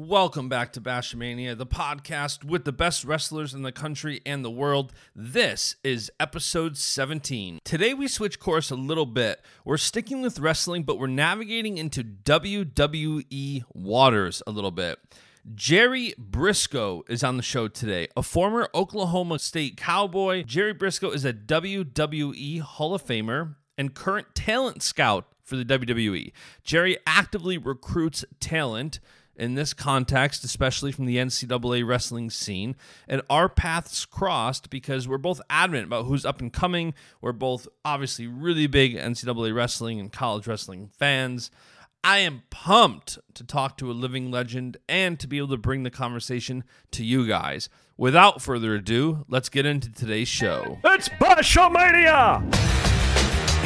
Welcome back to Bashmania, the podcast with the best wrestlers in the country and the world. This is episode 17. Today we switch course a little bit. We're sticking with wrestling, but we're navigating into WWE waters a little bit. Jerry Brisco is on the show today, a former Oklahoma State Cowboy. Jerry Brisco is a WWE Hall of Famer and current talent scout for the WWE. Jerry actively recruits talent in this context, especially from the NCAA wrestling scene. And our paths crossed because we're both adamant about who's up and coming. We're both obviously really big NCAA wrestling and college wrestling fans. I am pumped to talk to a living legend and to be able to bring the conversation to you guys. Without further ado, let's get into today's show. It's Bashamania!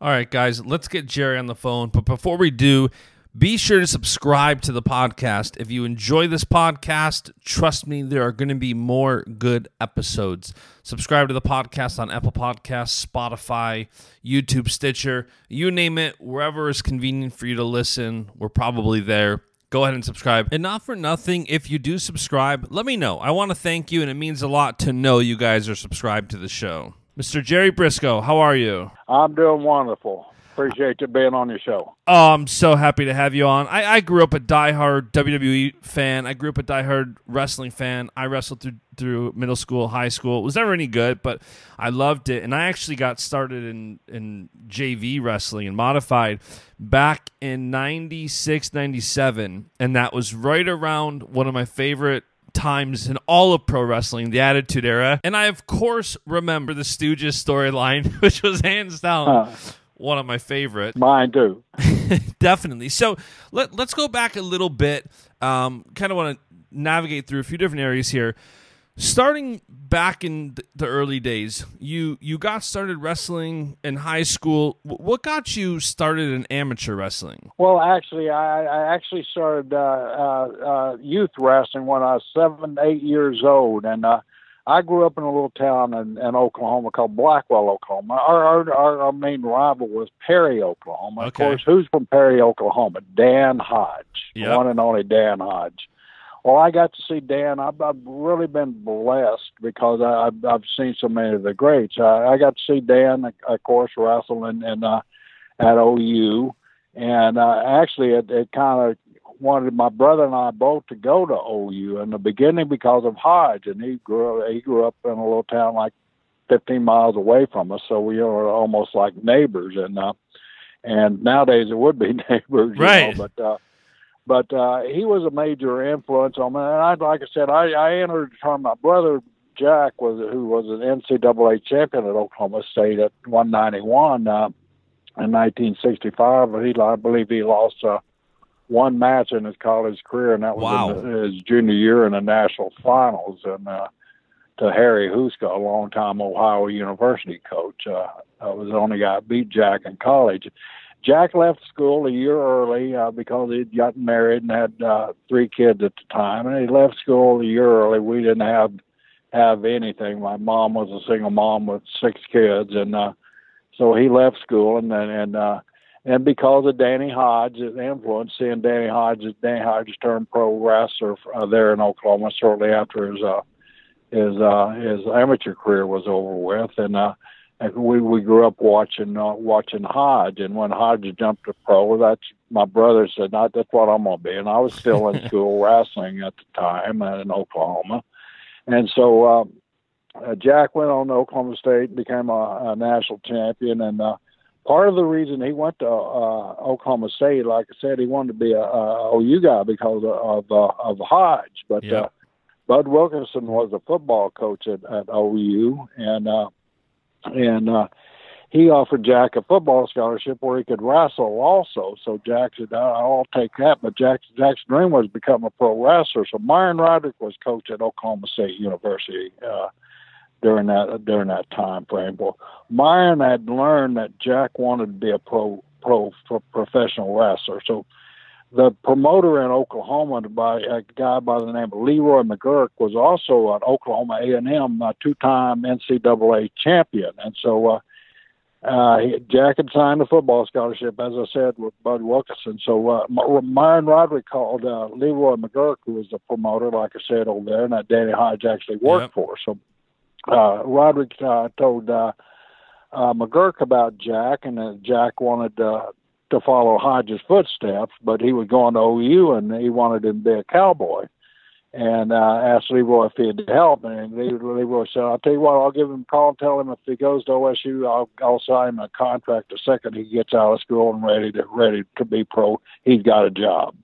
All right, guys, let's get Jerry on the phone. But before we do, be sure to subscribe to the podcast. If you enjoy this podcast, trust me, there are going to be more good episodes. Subscribe to the podcast on Apple Podcasts, Spotify, YouTube, Stitcher, you name it, wherever is convenient for you to listen, we're probably there. Go ahead and subscribe. And not for nothing, if you do subscribe, let me know. I want to thank you, and it means a lot to know you guys are subscribed to the show. Mr. Jerry Brisco, how are you? I'm doing wonderful. Appreciate you being on your show. Oh, I'm so happy to have you on. I, I grew up a diehard WWE fan. I grew up a diehard wrestling fan. I wrestled through through middle school, high school. It was never any good, but I loved it. And I actually got started in, in JV wrestling and modified back in 96, 97. And that was right around one of my favorite times in all of pro wrestling, the Attitude Era. And I, of course, remember the Stooges storyline, which was hands down Uh, one of my favorite. mine too. Definitely. So let, let's go back a little bit. Um, kind of want to navigate through a few different areas here. Starting back in the early days, you you got started wrestling in high school. What got you started in amateur wrestling? Well, actually, I, I actually started uh, uh, uh, youth wrestling when I was seven, eight years old, and uh, I grew up in a little town in, in Oklahoma called Blackwell, Oklahoma. Our, our our our main rival was Perry, Oklahoma. Of course, who's from Perry, Oklahoma? Dan Hodge, Yep. one and only Dan Hodge. Well, I got to see Dan. I've, I've really been blessed because I, I've, I've seen so many of the greats. I, I got to see Dan, of course, wrestle in uh, at OU, and uh, actually, it, it kind of wanted my brother and I both to go to OU in the beginning because of Hodge, and he grew he grew up in a little town like 15 miles away from us, so we were almost like neighbors, and uh, and nowadays it would be neighbors, you Right. know, but. uh but uh, he was a major influence on me. And I, like I said, I, I entered the tournament. My brother Jack was who was an NCAA champion at Oklahoma State at 191 uh, in 1965. He, I believe, he lost uh, one match in his college career, and that was Wow. in his junior year in the national finals. And uh, to Harry Houska, a longtime Ohio University coach, uh, I was the only guy beat Jack in college. Jack left school a year early uh, because he'd gotten married and had uh, three kids at the time, and he left school a year early. We didn't have have anything. My mom was a single mom with six kids, and uh, so he left school, and then and uh, and because of Danny Hodge's influence, seeing Danny Hodges, Danny Hodges turned pro wrestler uh, there in Oklahoma shortly after his uh, his uh, his amateur career was over with, and uh, we we grew up watching uh, watching Hodge, and when Hodge jumped to pro, that's my brother said, "Not that's what I'm gonna be," and I was still in school wrestling at the time in Oklahoma, and so uh, uh, Jack went on to Oklahoma State, became a, a national champion, and uh, part of the reason he went to uh, Oklahoma State, like I said, he wanted to be a, a OU guy because of of, uh, of Hodge, but. Yep. Uh, Bud Wilkinson was a football coach at, at OU, and uh, and uh, he offered Jack a football scholarship where he could wrestle also. So Jack said, "I'll take that." But Jack, Jack's dream was to become a pro wrestler. So Myron Roderick was coach at Oklahoma State University uh, during that during that time frame. Well, Myron had learned that Jack wanted to be a pro pro, pro professional wrestler. So the promoter in Oklahoma, by a guy by the name of Leroy McGuirk, was also an Oklahoma A&M uh, two-time NCAA champion, and so uh, uh, Jack had signed a football scholarship, as I said, with Bud Wilkinson. So uh, Myron Roderick called uh, Leroy McGuirk, who was the promoter, like I said over there, and that Danny Hodge actually worked Yep. for. So uh, Roderick uh, told uh, uh, McGuirk about Jack, and uh, Jack wanted uh, to follow Hodges' footsteps, but he was going to OU, and he wanted to be a cowboy. And uh, asked Leroy if he'd help, and Leroy said, "I'll tell you what, I'll give him a call and tell him if he goes to OSU, I'll, I'll sign him a contract the second he gets out of school and ready to ready to be pro. He's got a job."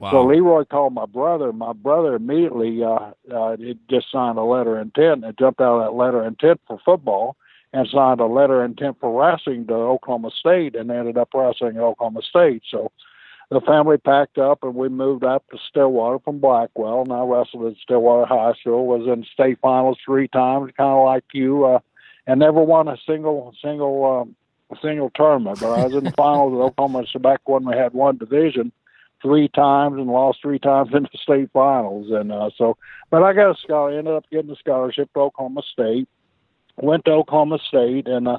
Wow. So Leroy called my brother. My brother immediately uh, uh, just signed a letter of intent and jumped out of that letter of intent for football and signed a letter intent for wrestling to Oklahoma State and ended up wrestling at Oklahoma State. So the family packed up and we moved up to Stillwater from Blackwell. And I wrestled at Stillwater High School. Was in state finals three times, kind of like you, uh, and never won a single single um, single tournament. But I was in the finals at Oklahoma so back when we had one division three times and lost three times in the state finals. And uh, so, but I got a scholar. Ended up getting a scholarship to Oklahoma State. Went to Oklahoma State, and uh,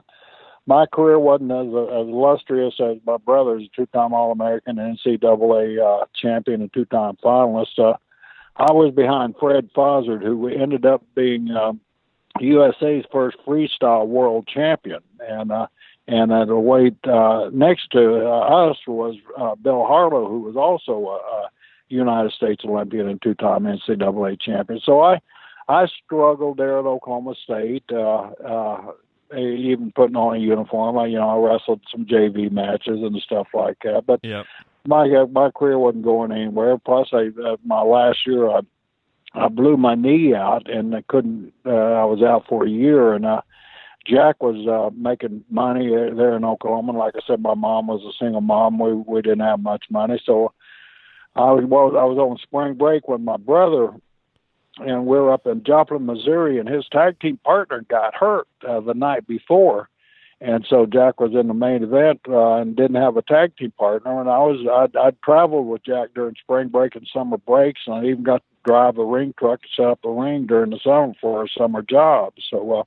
my career wasn't as, uh, as illustrious as my brother's. Two-time All-American, NCAA uh, champion, and two-time finalist. Uh, I was behind Fred Fozzard, who ended up being um, USA's first freestyle world champion, and uh, and at the weight uh, next to uh, us was uh, Bill Harlow, who was also a, a United States Olympian and two-time NCAA champion. So I I struggled there at Oklahoma State, uh, uh, even putting on a uniform. I, you know, I wrestled some JV matches and stuff like that, but Yep. my uh, my career wasn't going anywhere. Plus, I uh, my last year I I blew my knee out and I couldn't. Uh, I was out for a year, and uh, Jack was uh, making money there in Oklahoma. Like I said, my mom was a single mom. We we didn't have much money, so I was well, I was on spring break when my brother and we were up in Joplin, Missouri, and his tag team partner got hurt uh, the night before. And so Jack was in the main event uh, and didn't have a tag team partner. And I was I'd, I'd traveled with Jack during spring break and summer breaks, and I even got to drive a ring truck to set up a ring during the summer for a summer job. So, uh,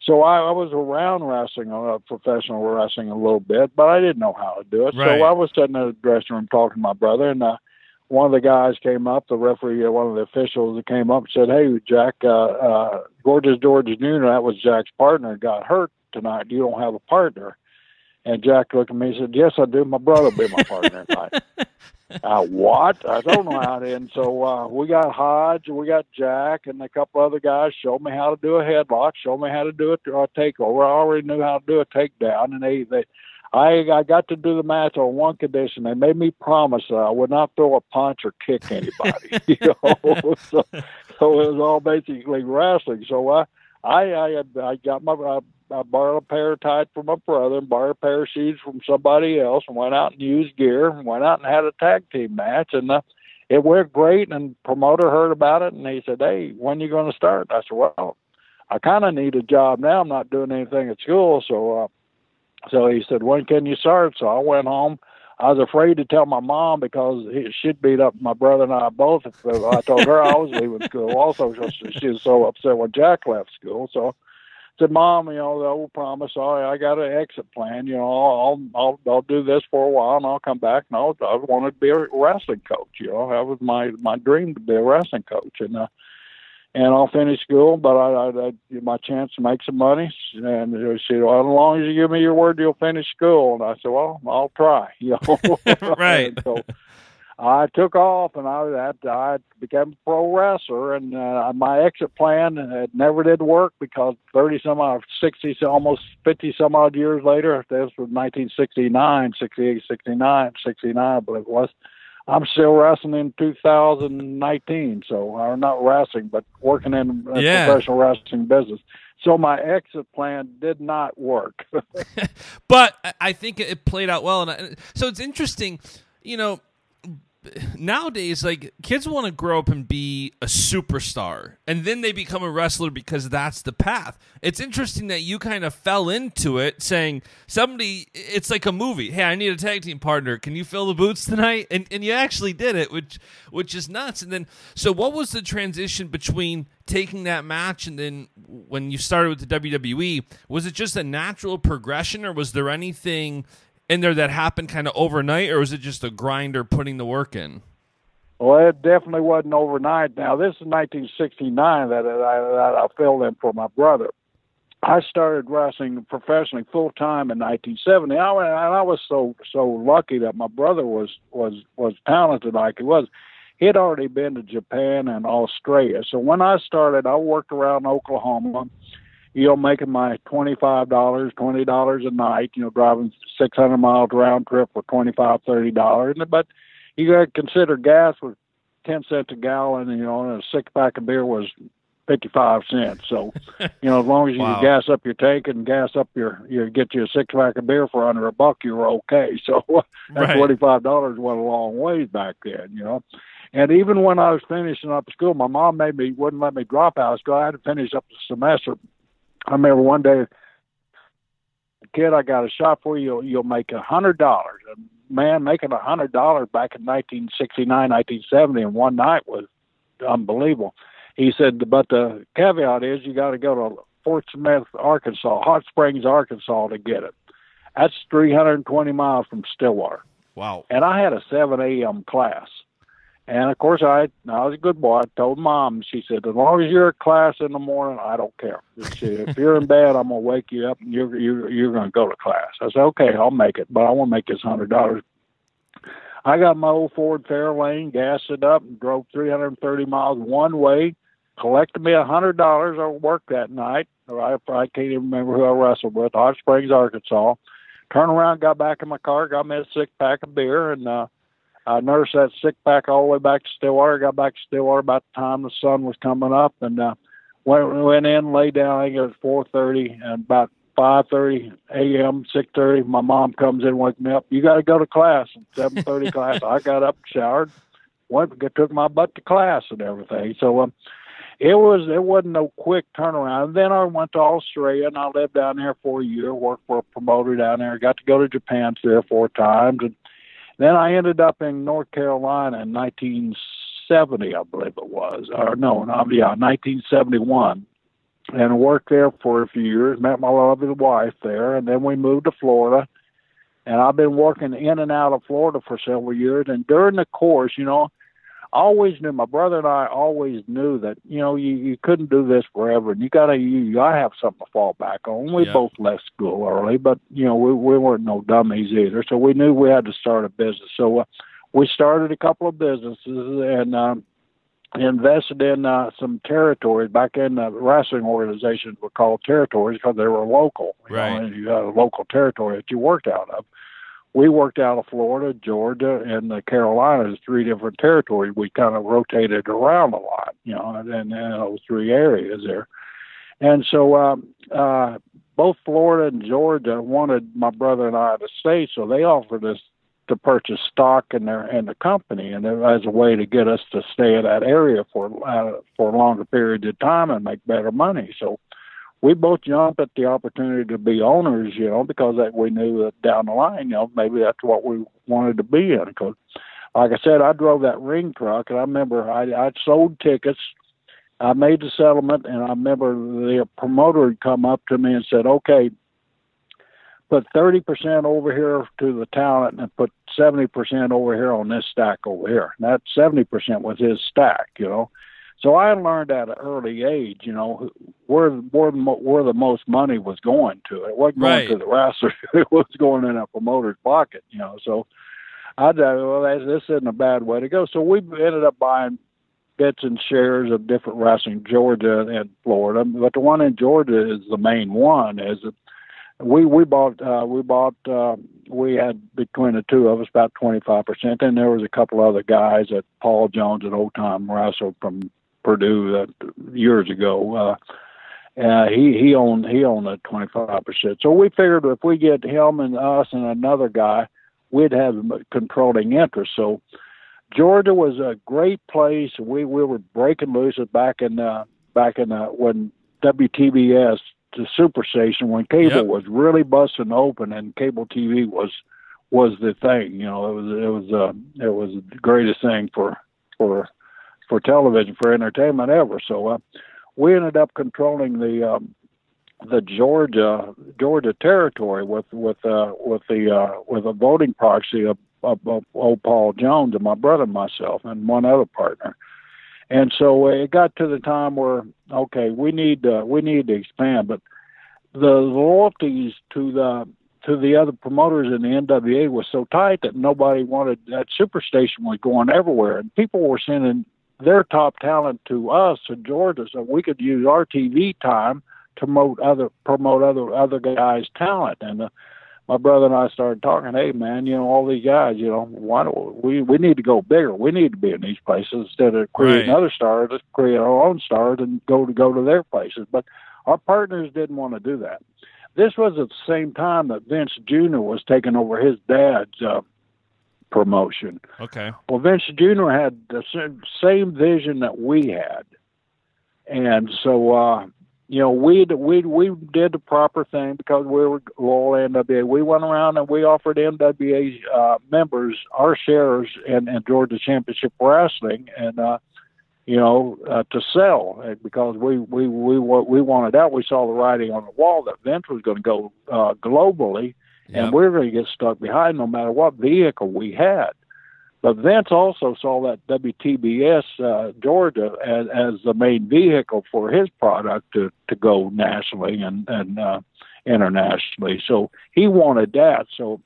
so I, I was around wrestling, uh, professional wrestling a little bit, but I didn't know how to do it. Right. So I was sitting in the dressing room talking to my brother, and uh, one of the guys came up, the referee, uh, one of the officials that came up and said, "Hey, Jack, uh, uh, Gorgeous George Jr., that was Jack's partner, got hurt tonight. You don't have a partner." And Jack looked at me and said, "Yes, I do. My brother will be my partner tonight." uh, what? I don't know how to. And so uh, we got Hodge, we got Jack, and a couple other guys showed me how to do a headlock, showed me how to do a, a takeover. I already knew how to do a takedown, and they they. I I got to do the match on one condition. They made me promise that I would not throw a punch or kick anybody. you know, so so it was all basically wrestling. So I I I, had, I got my I, I borrowed a pair of tights from my brother and borrowed a pair of shoes from somebody else and went out and used gear and went out and had a tag team match and uh, it went great and promoter heard about it and he said, Hey, when you gonna start? I said, Well, I kinda need a job now. I'm not doing anything at school so uh so he said, When can you start? So I went home. I was afraid to tell my mom because she'd beat up my brother and I both. If I told her I was leaving school also. So she, was so upset when Jack left school. So I said, Mom, you know, the old promise, oh, I got an exit plan. You know, I'll, I'll, I'll do this for a while and I'll come back. And I'll, I wanted to be a wrestling coach. You know, that was my, my dream to be a wrestling coach. And, uh, and I'll finish school, but I, I, I my chance to make some money. And she said, well, as long as you give me your word, you'll finish school. And I said, well, I'll try. You know, Right. So I took off and I that I became a pro wrestler and uh, my exit plan it never did work because 30 some odd 60 almost 50 some odd years later this was 1969 68 69 69 I believe it was I'm still wrestling in 2019 so I'm not wrestling but working in a yeah. professional wrestling business so my exit plan did not work but I think it played out well and I, so it's interesting you know nowadays like kids want to grow up and be a superstar and then they become a wrestler because that's the path. It's interesting that you kind of fell into it saying somebody it's like a movie hey i need a tag team partner. Can you fill the boots tonight? And, and you actually did it which which is nuts. And then so what was the transition between taking that match and then when you started with the wwe was it just a natural progression or was there anything in there that happened kind of overnight, or was it just a grinder putting the work in? Well, it definitely wasn't overnight. Now, this is 1969 that I, that I filled in for my brother. I started wrestling professionally full time in 1970. I, and I was so so lucky that my brother was was was talented like he was. He had already been to Japan and Australia. So when I started, I worked around Oklahoma you know, making my twenty-five dollars, twenty dollars a night, you know, driving six hundred miles round trip for twenty-five, thirty dollars. But you got to consider gas was ten cents a gallon, and, you know, and a six pack of beer was fifty-five cents. So, you know, as long as you wow. gas up your tank and gas up your, you get you a six pack of beer for under a buck, you were okay. So that right. twenty-five dollars went a long ways back then, you know. And even when I was finishing up school, my mom made me wouldn't let me drop out of school. I had to finish up the semester I remember one day, kid, I got a shot for you. You'll, you'll make a hundred dollars. A man, making a hundred dollars back in 1969, 1970 in one night was unbelievable. He said, but the caveat is you got to go to Fort Smith, Arkansas, Hot Springs, Arkansas to get it. That's 320 miles from Stillwater. Wow. And I had a 7 a.m. class. And of course, I I was a good boy. I told mom. She said, "As long as you're at class in the morning, I don't care. if you're in bed, I'm gonna wake you up, and you're you're you're gonna go to class." I said, "Okay, I'll make it, but I want to make this hundred dollars." I got my old Ford Fairlane, gassed it up, and drove 330 miles one way. Collected me a hundred dollars. I worked that night. I, I can't even remember who I wrestled with. Hot Springs, Arkansas. Turned around, got back in my car, got me a six pack of beer, and uh, I nursed that sick back all the way back to Stillwater. Got back to Stillwater about the time the sun was coming up, and uh, went went in, lay down. I think it was four thirty, and about five thirty a.m., six thirty, my mom comes in, wakes me up. You got to go to class. Seven thirty class. I got up, showered, went, took my butt to class and everything. So um, it was it wasn't no quick turnaround. And then I went to Australia and I lived down there for a year, worked for a promoter down there. Got to go to Japan three or four times, and then I ended up in North Carolina in 1970, I believe it was, or no, no, yeah, 1971, and worked there for a few years. Met my lovely wife there, and then we moved to Florida. And I've been working in and out of Florida for several years. And during the course, you know, always knew my brother and I always knew that you know you you couldn't do this forever, and you gotta you, you gotta have something to fall back on. We yeah. both left school early, but you know we we weren't no dummies either, so we knew we had to start a business. So uh, we started a couple of businesses and. um invested in uh, some territories back in the wrestling organizations were called territories because they were local. You right. Know, you had a local territory that you worked out of we worked out of Florida, Georgia, and the Carolinas, three different territories. We kind of rotated around a lot, you know, in, in those three areas there. And so um, uh, both Florida and Georgia wanted my brother and I to stay, so they offered us to purchase stock in their in the company, and as a way to get us to stay in that area for uh, for a longer period of time and make better money. So we both jumped at the opportunity to be owners, you know, because that we knew that down the line, you know, maybe that's what we wanted to be in. Because, like I said, I drove that ring truck, and I remember I I sold tickets. I made the settlement, and I remember the promoter had come up to me and said, "Okay, put 30% over here to the talent and put 70% over here on this stack over here. And that 70% was his stack, you know. So I learned at an early age, you know, where where where the most money was going to. It wasn't going right. to the wrestler; it was going in a promoter's pocket, you know. So I thought, well, this isn't a bad way to go. So we ended up buying bits and shares of different wrestling, Georgia and Florida. But the one in Georgia is the main one. Is it? We we bought uh, we bought uh, we had between the two of us about twenty five percent. Then there was a couple other guys that Paul Jones and old time wrestled from Purdue that years ago. Uh, uh, he he owned he owned a twenty five percent. So we figured if we get him and us and another guy, we'd have controlling interest. So Georgia was a great place. We we were breaking loose back in uh, back in uh, when WTBS the superstation when cable yep. was really busting open and cable TV was was the thing. You know, it was it was uh, it was the greatest thing for for for television for entertainment ever. So uh, we ended up controlling the um, the Georgia Georgia territory with with uh, with the uh, with a voting proxy of, of, of old Paul Jones and my brother and myself and one other partner. And so it got to the time where okay, we need uh, we need to expand, but the loyalties to the to the other promoters in the NWA was so tight that nobody wanted that superstation was going everywhere, and people were sending their top talent to us in Georgia, so we could use our TV time to promote other promote other other guys' talent. And uh, my brother and I started talking. Hey, man, you know all these guys. You know, why don't we we need to go bigger? We need to be in these places instead of creating right. other stars. Let's create our own stars and go to go to their places. But our partners didn't want to do that. This was at the same time that Vince Jr. was taking over his dad's uh, promotion. Okay. Well, Vince Jr. had the same vision that we had, and so uh, you know we we we did the proper thing because we were loyal NWA. We went around and we offered NWA uh, members our shares in, in Georgia Championship Wrestling, and uh, you know, uh, to sell because we we we we wanted out. We saw the writing on the wall that Vince was going to go uh, globally, yep. and we are going to get stuck behind no matter what vehicle we had. But Vince also saw that WTBS uh, Georgia as, as the main vehicle for his product to, to go nationally and and uh, internationally. So he wanted that. So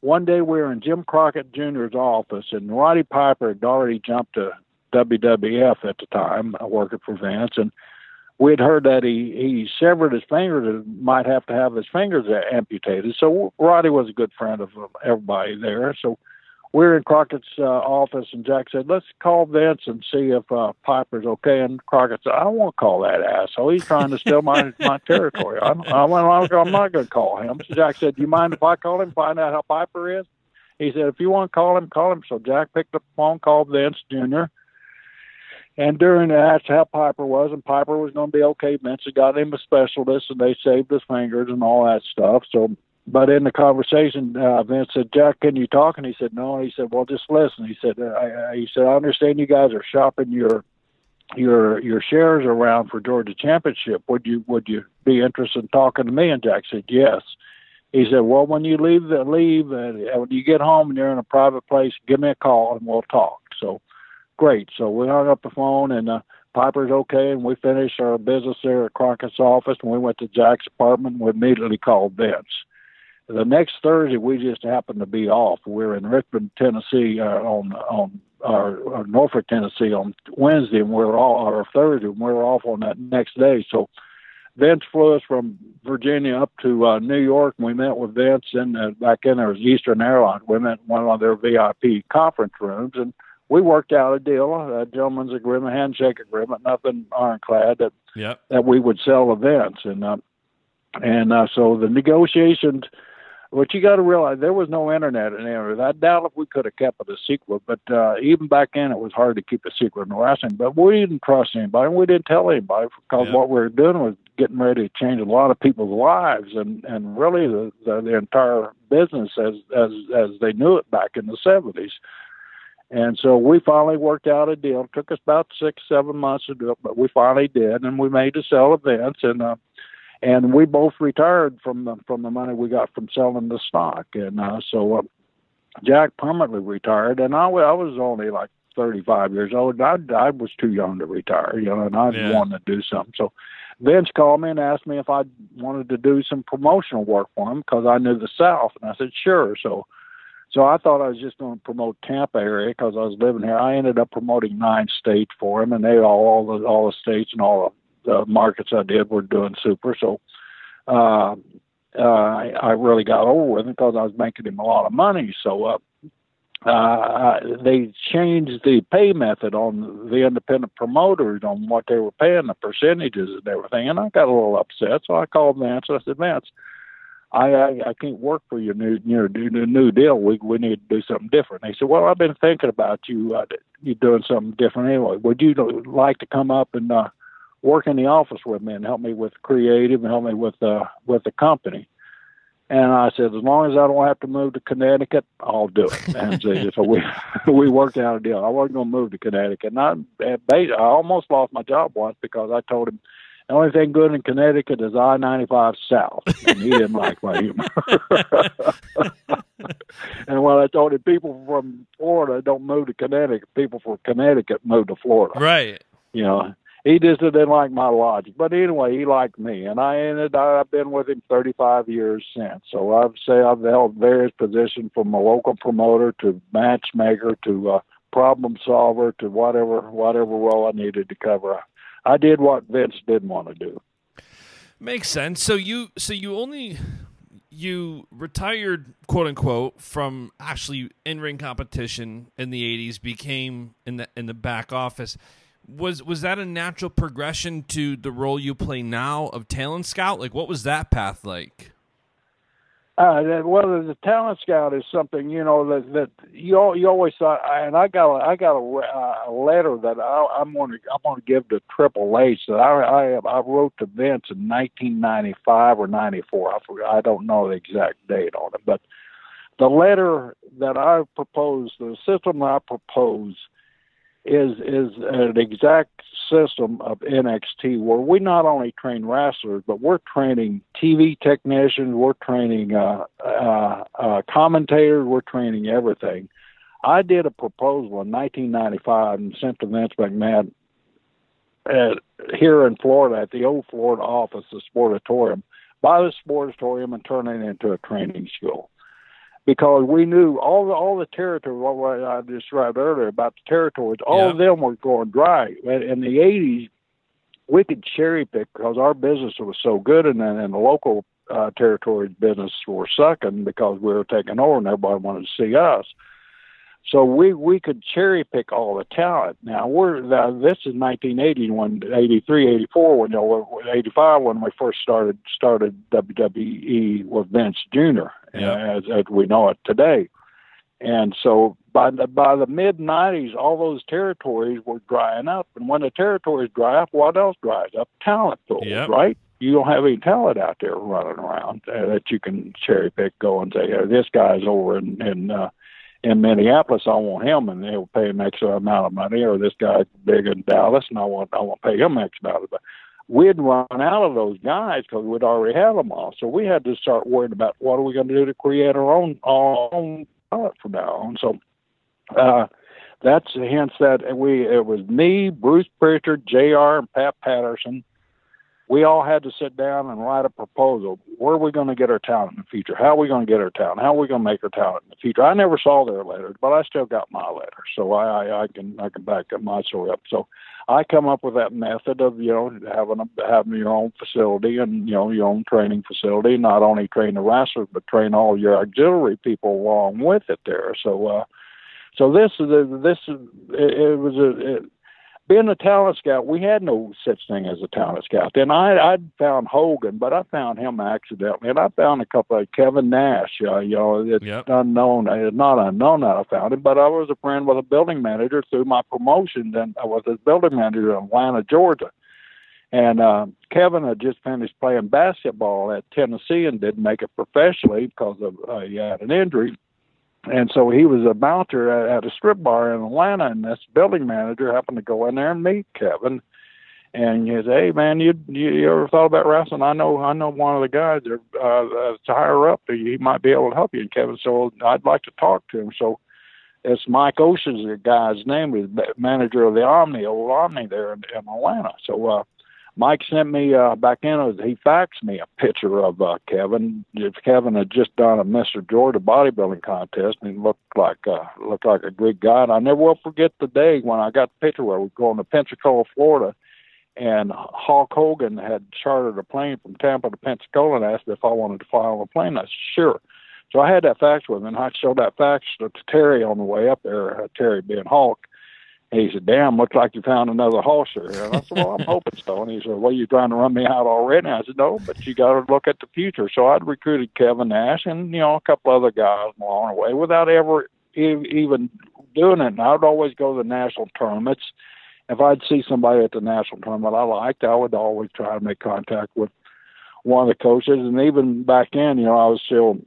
one day we were in Jim Crockett Jr.'s office, and Roddy Piper had already jumped to WWF at the time, working for Vince, and we had heard that he he severed his fingers and might have to have his fingers amputated. So Roddy was a good friend of everybody there. So we are in Crockett's uh, office, and Jack said, "Let's call Vince and see if uh, Piper's okay." And Crockett said, "I won't call that asshole. He's trying to steal my my territory. I, I, I'm not going to call him." So Jack said, "Do you mind if I call him, find out how Piper is?" He said, "If you want to call him, call him." So Jack picked up the phone, called Vince Jr. And during that, that's how Piper was, and Piper was going to be okay. Vince got him a specialist, and they saved his fingers and all that stuff. So, but in the conversation, uh, Vince said, "Jack, can you talk?" And he said, "No." And he said, "Well, just listen." He said, I, I, "He said I understand you guys are shopping your your your shares around for Georgia Championship. Would you would you be interested in talking to me?" And Jack said, "Yes." He said, "Well, when you leave leave, uh, when you get home and you're in a private place, give me a call and we'll talk." So great. So we hung up the phone and uh, Piper's okay, and we finished our business there at Crockett's office, and we went to Jack's apartment. and We immediately called Vince. The next Thursday, we just happened to be off. We were in Richmond, Tennessee, uh, on on our, or Norfolk, Tennessee, on Wednesday, and we were all or Thursday, and we were off on that next day. So Vince flew us from Virginia up to uh, New York, and we met with Vince. And uh, back then there was Eastern Airlines. We met in one of their VIP conference rooms, and we worked out a deal, a gentleman's agreement, handshake agreement, nothing ironclad that yep. that we would sell events, and uh, and uh, so the negotiations. What you got to realize, there was no internet in there. I doubt if we could have kept it a secret, but uh, even back then, it was hard to keep a secret in wrestling. But we didn't trust anybody, and we didn't tell anybody because yep. what we were doing was getting ready to change a lot of people's lives, and and really the the, the entire business as as as they knew it back in the seventies. And so we finally worked out a deal. It took us about six, seven months to do it, but we finally did, and we made to sell events, and uh, and we both retired from the from the money we got from selling the stock, and uh, so uh, Jack permanently retired, and I, I was only like 35 years old. I I was too young to retire, you know, and I yeah. wanted to do something. So Vince called me and asked me if I wanted to do some promotional work for him because I knew the South, and I said sure. So So I thought I was just going to promote Tampa area because I was living here. I ended up promoting nine states for him, and they all all the all the states and all the markets I did were doing super. So uh, uh, I, I really got over with him because I was making him a lot of money. So uh, uh, they changed the pay method on the independent promoters on what they were paying, the percentages and everything. And I got a little upset, so I called Vince. I said, Vince, I I, I can't work for your new your new, new deal. We we need to do something different. They said, Well, I've been thinking about you. Uh, you doing something different anyway. Would you like to come up and uh, work in the office with me and help me with creative and help me with uh with the company? And I said, as long as I don't have to move to Connecticut, I'll do it. And so, so we we worked out a deal. I wasn't going to move to Connecticut. And I, I almost lost my job once because I told him the only thing good in Connecticut is I ninety five south, and he didn't like my humor. and when I told him people from Florida don't move to Connecticut, people from Connecticut move to Florida. Right. You know, he just didn't like my logic. But anyway, he liked me, and I ended. I've been with him 35 years since. So I'd say I've held various positions from a local promoter to matchmaker to uh, problem solver to whatever whatever role I needed to cover. I did what Vince didn't want to do. Makes sense. So you so you only you retired quote unquote from actually in ring competition in the 80s became in the in the back office was was that a natural progression to the role you play now of talent scout? Like, what was that path like? Uh, well, the talent scout is something you know that that you you always thought, and I got a, I got a, a letter that I, I'm going to I'm going to give to Triple H that I, I I wrote to Vince in 1995 or 94. I forgot, I don't know the exact date on it, but the letter that I proposed, the system I proposed is is an exact system of NXT where we not only train wrestlers, but we're training TV technicians, we're training uh, uh, uh, commentators, we're training everything. I did a proposal in 1995 and sent to Vince McMahon at, here in Florida at the old Florida office, the Sportatorium, buy the Sportatorium and turn it into a training school because we knew all the all the territory what I described earlier about the territories, all yeah. of them were going dry. In the '80s, we could cherry pick because our business was so good, and then and the local uh, territories business were sucking because we were taking over, and everybody wanted to see us. So we we could cherry pick all the talent. Now we're uh, this is 1980, when 83, 84, when you know, 85 when we first started started WWE with Vince Jr yeah. as, as we know it today. And so by the by the mid '90s, all those territories were drying up. And when the territories dry up, what else dries up? Talent pools, yep. right? You don't have any talent out there running around uh, that you can cherry pick, go and say, hey, "This guy's over in in, uh, in Minneapolis. I want him, and they'll pay an extra amount of money." Or this guy's big in Dallas, and I want I want to pay him X money we'd run out of those guys because we'd already had them all. So we had to start worrying about what are we going to do to create our own our own product from now on. So uh, that's hence that we it was me, Bruce Prichard, J.R. and Pat Patterson we all had to sit down and write a proposal. Where are we going to get our talent in the future? How are we going to get our talent? How are we going to make our talent in the future? I never saw their letters, but I still got my letter, so I, I, I can I can back up my story up. So I come up with that method of you know having a, having your own facility and you know your own training facility. Not only train the wrestlers, but train all your auxiliary people along with it there. So. uh so this is this is it, it was a it, being a talent scout, we had no such thing as a talent scout. And I I'd found Hogan, but I found him accidentally, and I found a couple of Kevin Nash. Uh, you know, it's yep. unknown. It's not unknown that I found him, but I was a friend with a building manager through my promotion. Then I was a building manager in Atlanta, Georgia. And uh, Kevin had just finished playing basketball at Tennessee and didn't make it professionally because of uh, he had an injury and so he was a bouncer at, at a strip bar in Atlanta, and this building manager happened to go in there and meet Kevin. And he said, "Hey, man, you, you you ever thought about wrestling? I know I know one of the guys there uh, that's higher up. He might be able to help you." And Kevin said, well, "I'd like to talk to him." So it's Mike Ocean's the guy's name, is manager of the Omni, old Omni there in, in Atlanta. So uh, Mike sent me uh, back in. He faxed me a picture of uh, Kevin. Kevin had just done a Mr. Georgia bodybuilding contest, and he looked like uh, looked like a good guy. And I never will forget the day when I got the picture where we were going to Pensacola, Florida, and Hulk Hogan had chartered a plane from Tampa to Pensacola and asked if I wanted to fly on the plane. I said sure. So I had that fax with me, and I showed that fax to Terry on the way up there. Uh, Terry being Hulk and he said, "Damn, looks like you found another Hulkster." And I said, "Well, I'm hoping so." And he said, "Well, you're trying to run me out already?" And I said, "No, but you got to look at the future." So I'd recruited Kevin Nash and you know a couple other guys along the way without ever even doing it. And I'd always go to the national tournaments. If I'd see somebody at the national tournament I liked, I would always try to make contact with one of the coaches. And even back then, you know, I was still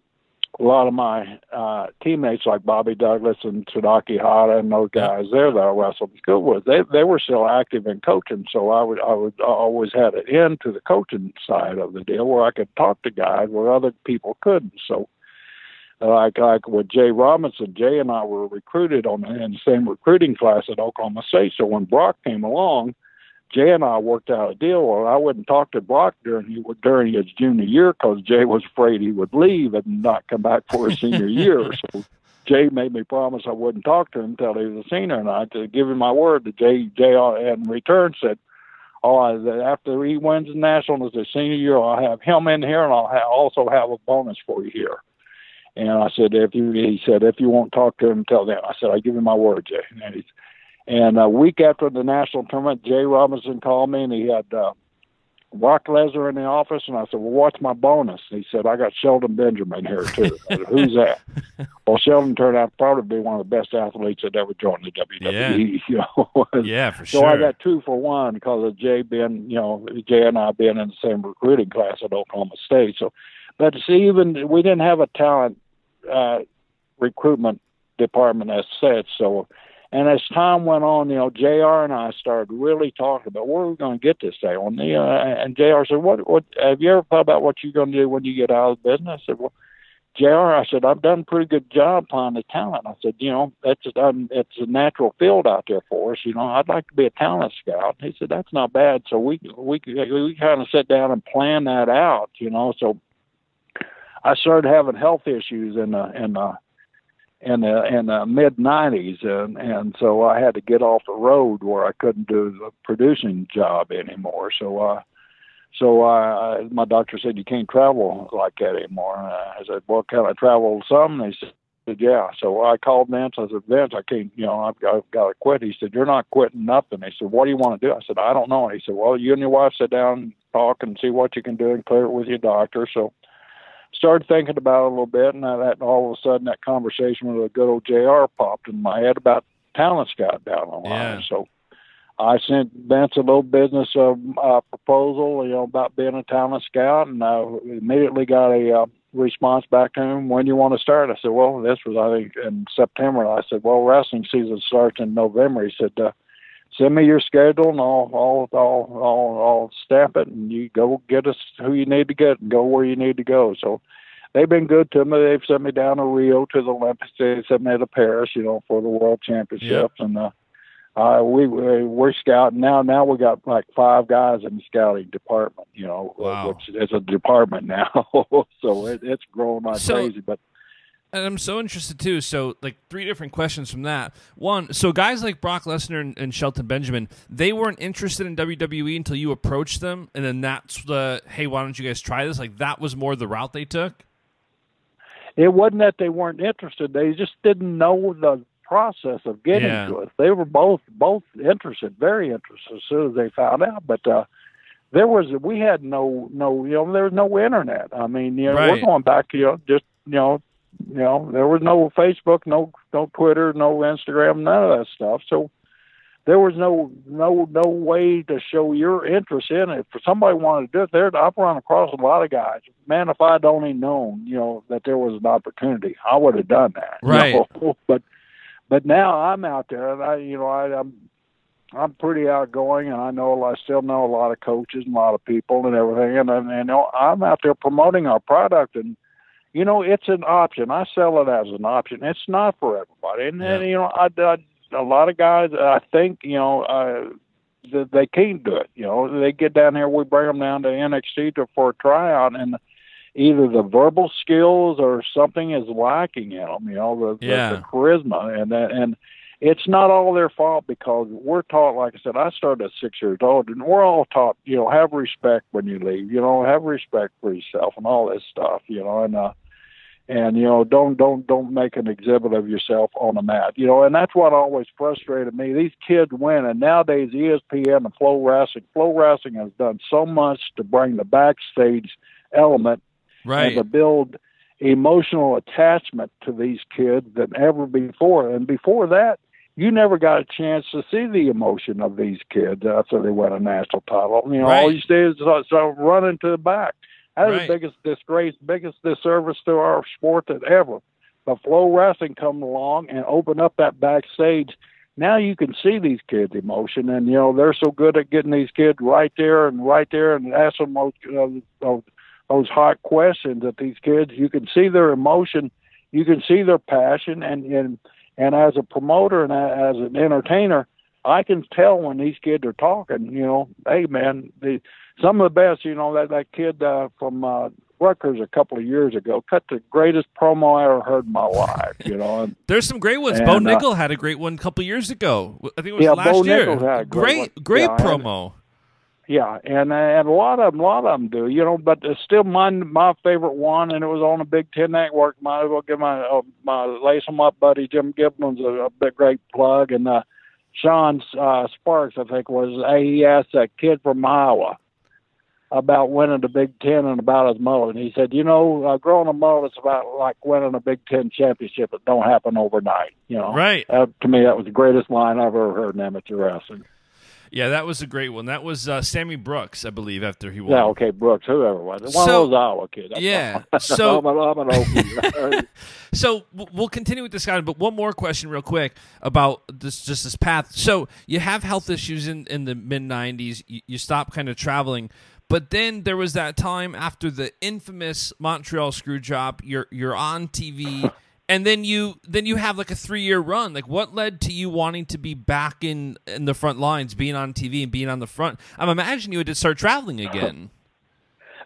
a lot of my uh, teammates like Bobby Douglas and Tadaaki Hatta and those guys there that I wrestled school with, they they were still active in coaching. So I would I would I always had an end to the coaching side of the deal where I could talk to guys where other people couldn't. So like like with Jay Robinson, Jay and I were recruited on in the same recruiting class at Oklahoma State. So when Brock came along, Jay and I worked out a deal where I wouldn't talk to Brock during during his junior year because Jay was afraid he would leave and not come back for his senior year. So Jay made me promise I wouldn't talk to him until he was a senior, and I to give him my word that Jay Jay uh, in return said, "Oh, after he wins the national as a senior year, I'll have him in here, and I'll ha- also have a bonus for you here." And I said, "If you," he said, "if you won't talk to him until then," I said, "I give you my word, Jay." And he and a week after the national tournament, Jay Robinson called me and he had uh, Brock Lesnar in the office. And I said, Well, what's my bonus? And he said, I got Shelton Benjamin here, too. Said, Who's that? well, Shelton turned out probably to probably be one of the best athletes that ever joined the WWE. Yeah, you know? yeah for so sure. So I got two for one because of Jay being, you know, Jay and I being in the same recruiting class at Oklahoma State. So, but see, even we didn't have a talent uh, recruitment department as such. So, and as time went on, you know, J.R. and I started really talking about where we're going to get this day on the. Uh, and J.R. said, "What? What? Have you ever thought about what you're going to do when you get out of the business?" I said, "Well, J.R. I said I've done a pretty good job finding the talent. I said, you know, that's um, it's a natural field out there for us. You know, I'd like to be a talent scout." He said, "That's not bad." So we we we kind of sit down and plan that out. You know, so I started having health issues in the in the in the in the mid '90s, and and so I had to get off the road where I couldn't do the producing job anymore. So uh, so I, my doctor said you can't travel like that anymore. And I said, well, can I travel some? And he said, yeah. So I called Vince. I said, Vince, I can't. You know, I've got, I've got to quit. He said, you're not quitting nothing. He said, what do you want to do? I said, I don't know. And he said, well, you and your wife sit down, talk, and see what you can do, and clear it with your doctor. So started thinking about it a little bit, and that all of a sudden that conversation with a good old J.R. popped in my head about talent scout down the line. Yeah. So I sent Vince a little business uh, uh, proposal, you know, about being a talent scout, and I immediately got a uh, response back to him. When do you want to start? I said, well, this was I think in September. I said, well, wrestling season starts in November. He said. Uh, Send me your schedule and I'll, I'll I'll I'll I'll stamp it and you go get us who you need to get and go where you need to go. So they've been good to me. They've sent me down to Rio to the Olympics. They sent me to Paris, you know, for the World Championships. And uh, uh, we we we're scouting now. Now we got like five guys in the scouting department, you know, Wow. which is a department now. so it, it's growing like So- crazy. But And I'm so interested too. So, like, three different questions from that. One, so guys like Brock Lesnar and, and Shelton Benjamin, they weren't interested in WWE until you approached them, and then that's the hey, why don't you guys try this? Like, that was more the route they took. it wasn't that they weren't interested; they just didn't know the process of getting Yeah. to us. They were both both interested, very interested, as soon as they found out. But uh, there was we had no no you know there was no internet. I mean you know Right. we're going back you know just you know you know there was no Facebook, no no Twitter, no Instagram, none of that stuff. So there was no no no way to show your interest in it. For somebody wanted to do it, there I've run across a lot of guys. Man, if I'd only known, you know, that there was an opportunity, I would have done that. you Right. know. But but now I'm out there, and I you know I, I'm I'm pretty outgoing, and I know I still know a lot of coaches and a lot of people and everything, and and you know I'm out there promoting our product and. You know, it's an option. I sell it as an option. It's not for everybody, and then Yeah. you know, I, I a lot of guys, I think, you know, uh, they can't do it. You know, they get down here, we bring them down to NXT to, for a tryout, and either the verbal skills or something is lacking in them. You know, the, yeah. the, the charisma and that and it's not all their fault because we're taught, like I said, I started at six years old, and we're all taught, you know, have respect when you leave, you know, have respect for yourself and all this stuff, you know, and uh, and you know, don't don't don't make an exhibit of yourself on the mat, you know, and that's what always frustrated me. These kids win, and nowadays ESPN and Flow Wrestling, Flow Wrestling has done so much to bring the backstage element right. and to build emotional attachment to these kids than ever before. And before that, you never got a chance to see the emotion of these kids after they win a national title. You know, right. all you see is so, so running to the back. That's right. the biggest disgrace, biggest disservice to our sport that ever. But Flow Wrestling come along and open up that backstage. Now you can see these kids' emotion, and you know they're so good at getting these kids right there and right there and asking those uh, those, those hot questions at these kids. You can see their emotion, you can see their passion, and and and as a promoter and as an entertainer, I can tell when these kids are talking. You know, hey man, the some of the best. You know that that kid uh, from uh, Rutgers a couple of years ago cut the greatest promo I ever heard in my life. You know, and, there's some great ones. And, Bo uh, Nickal had a great one a couple of years ago. I think it was Yeah, last Bo year. Nichols had a great great, great Yeah, and- promo. yeah, and and a lot of them, a lot of them do. You know, but it's still my my favorite one, and it was on the Big Ten Network. Might as well give my uh, my lace 'em up buddy Jim Gibbons a, a big great plug, and uh, Sean uh, Sparks, I think was asked that kid from Iowa about winning the Big Ten and about his mullet. And he said, you know, uh, growing a mullet is about like winning a Big Ten championship. It don't happen overnight. You know, Right. To me, that was the greatest line I've ever heard in amateur wrestling. Yeah, that was a great one. That was uh, Sammy Brooks, I believe, after he won. Yeah, okay, Brooks, whoever it was. One So- of those Iowa kids. Yeah. So- I'm, a, I'm an. So we'll continue with this guy, but one more question, real quick, about this just this path. So you have health issues in in the mid '90s. You, you stop kind of traveling, but then there was that time after the infamous Montreal screw job. You're you're on TV, and then you then you have like a three year run. Like, what led to you wanting to be back in in the front lines, being on TV and being on the front? I'm imagining you had to start traveling again.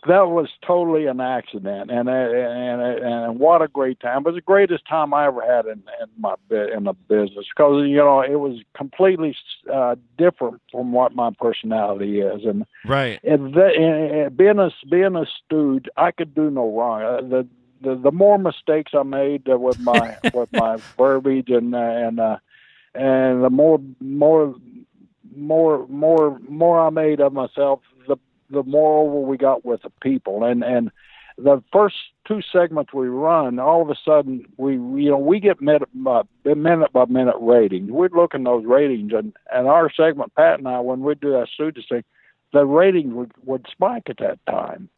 That was totally an accident, and and and what a great time! It was the greatest time I ever had in, in my in the business because you know it was completely uh, different from what my personality is, and Right. and the, and, and being a being a stooge, I could do no wrong. Uh, the, the the more mistakes I made uh, with my with my verbiage and uh, and uh, and the more more more more more I made of myself, the the more over we got with the people. And and the first two segments we run, all of a sudden we you know we get minute by minute by minute ratings. We'd look in those ratings, and and our segment, Pat and I, when we do that student thing, the ratings would would spike at that time.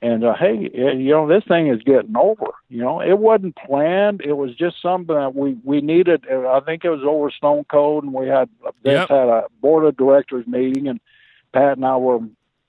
And uh, hey, eh, you know this thing is getting over. You know it wasn't planned. It was just something that we we needed. I think it was over Stone Cold, and we had Yep. had a board of directors meeting, and Pat and I were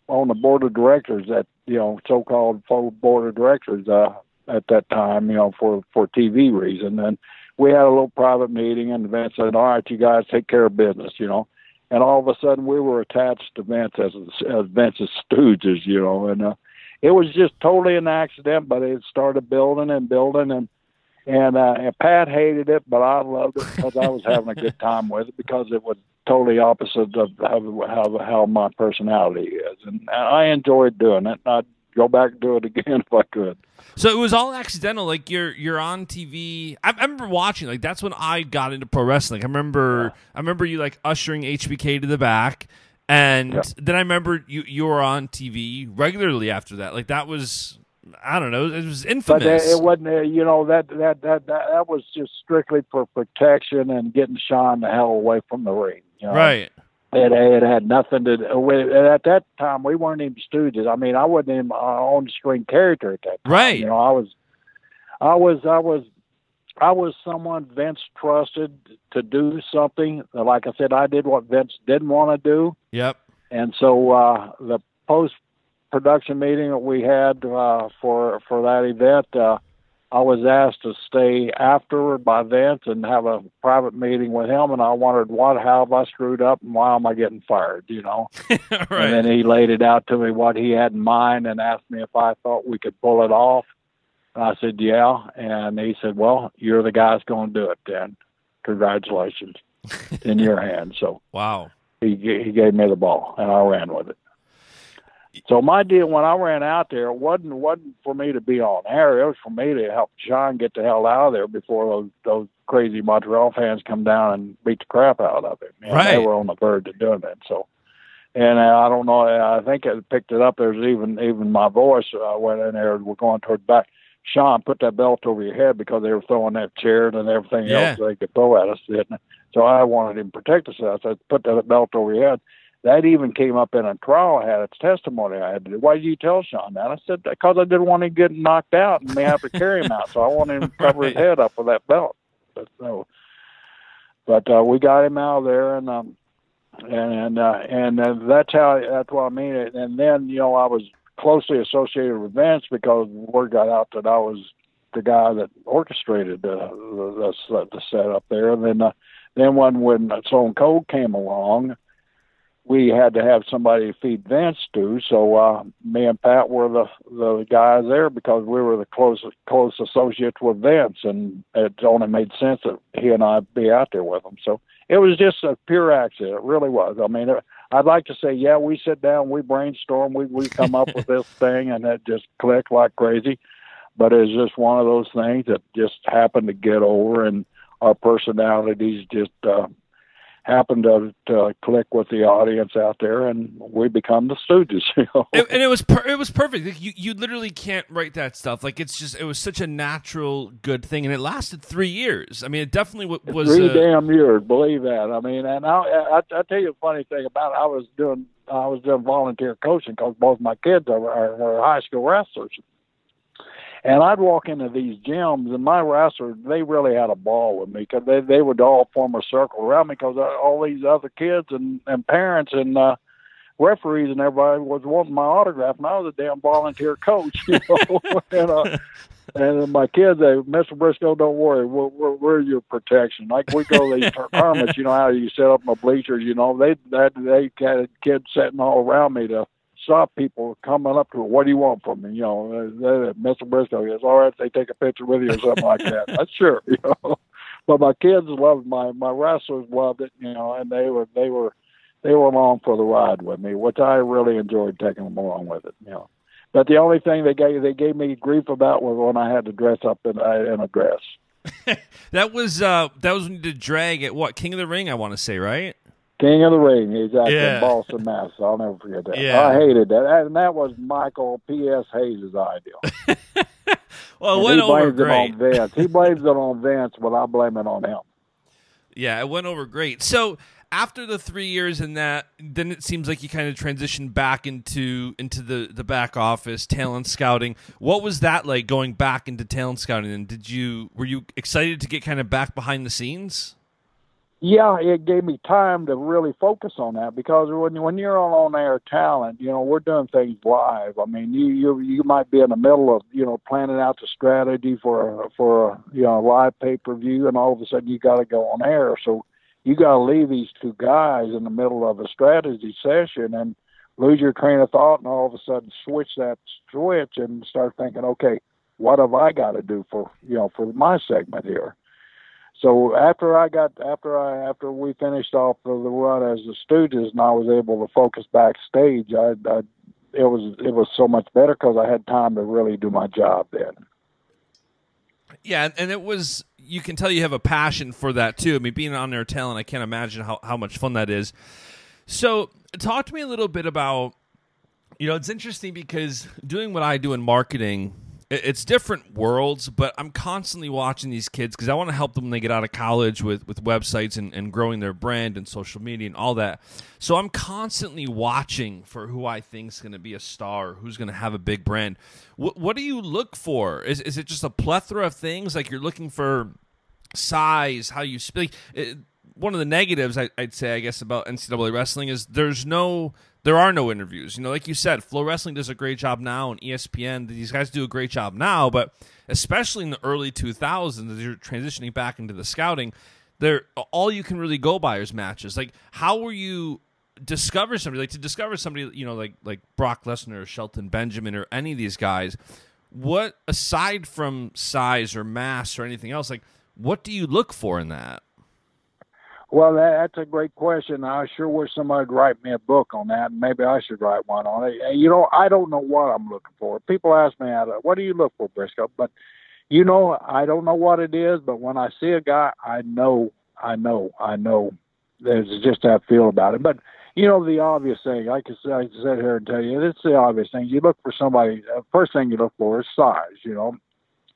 on the board of directors at you know so-called board of directors uh, at that time. You know for for TV reason, and we had a little private meeting, and Vince said, "All right, you guys take care of business," you know. And all of a sudden, we were attached to Vince as as Vince's stooges, you know, and uh, it was just totally an accident. But it started building and building, and and, uh, and Pat hated it, but I loved it because I was having a good time with it because it was totally opposite of how how, how my personality is, and I enjoyed doing it. I'd go back and do it again if I could. So it was all accidental. Like you're you're on TV. I, I remember watching. Like that's when I got into pro wrestling. I remember I remember you like ushering HBK to the back, and Yeah. then I remember you you were on TV regularly after that. Like that was I don't know. It was But infamous. uh, it wasn't, uh, you know, that, that that that that was just strictly for protection and getting Sean the hell away from the ring. You know? right. It, it had nothing to do with At that time, we weren't even stooges. I mean, I wasn't even uh, on screen character at that time. Right. You know, I was, I was, I was, I was someone Vince trusted to do something. Like I said, I did what Vince didn't want to do. Yep. And so uh, the post production meeting that we had uh, for for that event, uh, I was asked to stay afterward by Vince and have a private meeting with him, and I wondered what, how have I screwed up, and why am I getting fired? You know. right. And then he laid it out to me what he had in mind, and asked me if I thought we could pull it off. And I said, yeah. And he said, well, you're the guy that's going to do it. Then, congratulations, in your hands. So wow. he he gave me the ball, and I ran with it. So my deal when I ran out there it wasn't wasn't for me to be on air. It was for me to help Sean get the hell out of there before those those crazy Montreal fans come down and beat the crap out of him. And Right. They were on the verge of doing that. So, and uh, I don't know. I think it picked it up. There's even even my voice. I went in there. We're going toward the back. Sean, put that belt over your head because they were throwing that chair and everything Yeah. else they could throw at us. didn't? So I wanted him to protect us. I said, put that belt over your head. That even came up in a trial. I had its testimony. I had to do. Why did you tell Sean that? I said because I didn't want him to get knocked out and me have to carry him out. So I wanted him to cover his head up with that belt. But so, but uh, we got him out of there, and um, and and uh, and uh, that's how that's what I mean. And then you know I was closely associated with Vince because word got out that I was the guy that orchestrated the the, the, the setup there. And then uh, then when when Stone Cold came along, we had to have somebody to feed Vince to. So uh, me and Pat were the the guys there because we were the close close associates with Vince, and it only made sense that he and I be out there with him. So it was just a pure accident. It really was. I mean, it, I'd like to say, yeah, we sit down, we brainstorm, we we come up with this thing, and it just clicked like crazy. But it's just one of those things that just happened to get over, and our personalities just uh, happened to, to click with the audience out there, and we become the Stooges. You know? It- and it was per- it was perfect. Like, you you literally can't write that stuff. Like it's just it was such a natural good thing, and it lasted three years. I mean, it definitely wa- was. three uh, damn years. Believe that. I mean, and I, I, I tell you a funny thing about it. I was doing, I was doing volunteer coaching because both my kids are, are, are high school wrestlers. And I'd walk into these gyms, and my wrestlers, they really had a ball with me because they they would all form a circle around me because all these other kids and and parents and uh, referees and everybody was wanting my autograph, and I was a damn volunteer coach, you know. and, uh, and my kids, they, Mr. Brisco, don't worry, we're, we're, we're your protection. Like we go to these tournaments, you know how you set up my bleachers, you know, they that they had kids sitting all around me to stop people coming up to me. What do you want from me? You know, uh, they, Mr. Brisco goes, all right, they take a picture with you or something like that. That's sure, you know. But my kids loved my my wrestlers loved it, you know, and they were they were they were along for the ride with me, which I really enjoyed taking them along with it, you know. But the only thing they gave they gave me grief about was when I had to dress up in, uh, in a dress. that was uh that was when you did drag at what King of the Ring? I want to say right. King of the Ring, he's out Yeah. in Boston, Mass. I'll never forget that. Yeah. I hated that, and that was Michael P.S. Hayes' idea. Well, it went he over blames it on Vince. He blames it on Vince, but I blame it on him. Yeah, it went over great. So after the three years in that, then it seems like you kind of transitioned back into into the the back office, talent scouting. What was that like going back into talent scouting? And did you were you excited to get kind of back behind the scenes? Yeah, it gave me time to really focus on that because when when you're on on air talent, you know, we're doing things live. I mean, you you you might be in the middle of you know planning out the strategy for for a you know live pay per view, and all of a sudden you got to go on air. So you got to leave these two guys in the middle of a strategy session and lose your train of thought, and all of a sudden switch that switch and start thinking, okay, what have I got to do for you know for my segment here? So after I got after I after we finished off the, run as the Stooges and I was able to focus backstage, I, I it was it was so much better because I had time to really do my job then. Yeah, and it was you can tell you have a passion for that too. I mean, being on air talent, I can't imagine how, how much fun that is. So, talk to me a little bit about you know, it's interesting because doing what I do in marketing, it's different worlds, but I'm constantly watching these kids because I want to help them when they get out of college with, with websites and, and growing their brand and social media and all that. So I'm constantly watching for who I think is going to be a star, who's going to have a big brand. What, what do you look for? Is, is it just a plethora of things? Like you're looking for size, how you speak. It, one of the negatives I, would say, I guess, about NCAA wrestling is there's no, there are no interviews. You know, like you said, Flow Wrestling does a great job now, and ESPN, these guys do a great job now, but especially in the early 2000s, as you're transitioning back into the scouting, there all you can really go by is matches. Like, how were you discover somebody like to discover somebody you know like like Brock Lesnar or Shelton Benjamin or any of these guys? What aside from size or mass or anything else, like what do you look for in that? Well, that, that's a great question. I sure wish somebody'd write me a book on that. And maybe I should write one on it. You know, I don't know what I'm looking for. People ask me, "What do you look for, Brisco?" But you know, I don't know what it is. But when I see a guy, I know, I know, I know. There's just that feel about it. But you know, the obvious thing. I can, I can sit here and tell you, it's the obvious thing. You look for somebody. Uh, first thing you look for is size. You know,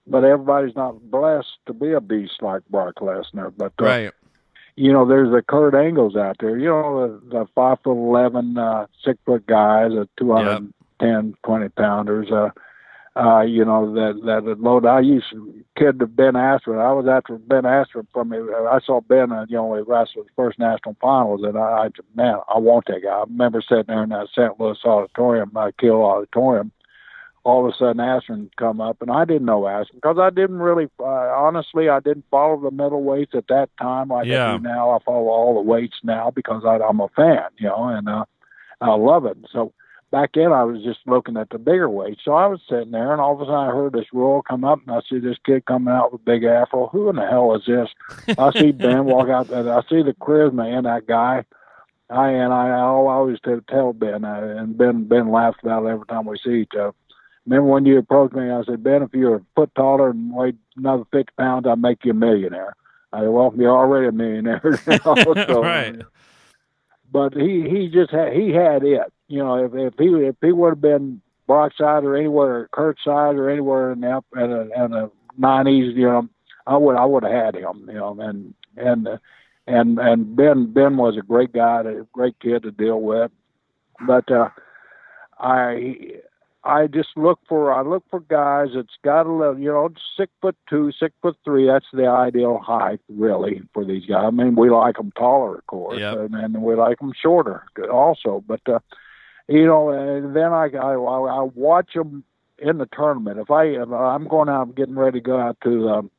but everybody's not blessed to be a beast like Brock Lesnar. But uh, right you know, there's the Kurt Angles out there. You know, the, the five foot eleven, uh, six foot guys, the two hundred ten, twenty pounders. Uh, uh, you know that that load. I used to kid to Ben Askren. I was after Ben Askren from. I saw Ben, uh, you know, wrestle the first national finals, and I, I man, I want that guy. I remember sitting there in that St. Louis auditorium, uh, Kiel Auditorium, all of a sudden Askren come up, and I didn't know Askren because I didn't really, uh, honestly, I didn't follow the middleweights at that time like yeah. I do now. I follow all the weights now because I, I'm a fan, you know, and uh, I love it. So back then I was just looking at the bigger weights. So I was sitting there, and all of a sudden I heard this roar come up, and I see this kid coming out with a big afro. Who in the hell is this? I see Ben walk out, and I see the charisma in that guy. I and I, I always tell Ben, uh, and Ben Ben laughs about it every time we see each other remember when you approached me, I said, Ben, if you were a foot taller and weighed another 50 pounds, I'd make you a millionaire. I said, well, you're already a millionaire. so, right. But he, he just had, he had it. You know, if, if he, if he would have been Brockside or anywhere, side or anywhere in the, in the, in the 90s, you know, I would, I would have had him, you know, and, and, and, and Ben, Ben was a great guy, a great kid to deal with. But, uh, I I just look for I look for guys that's got a little, you know, six foot two, six foot three. That's the ideal height, really, for these guys. I mean, we like them taller, of course, yep. and, and we like them shorter, also. But uh, you know, and then I, I I watch them in the tournament. If I if I'm going out, getting ready to go out to the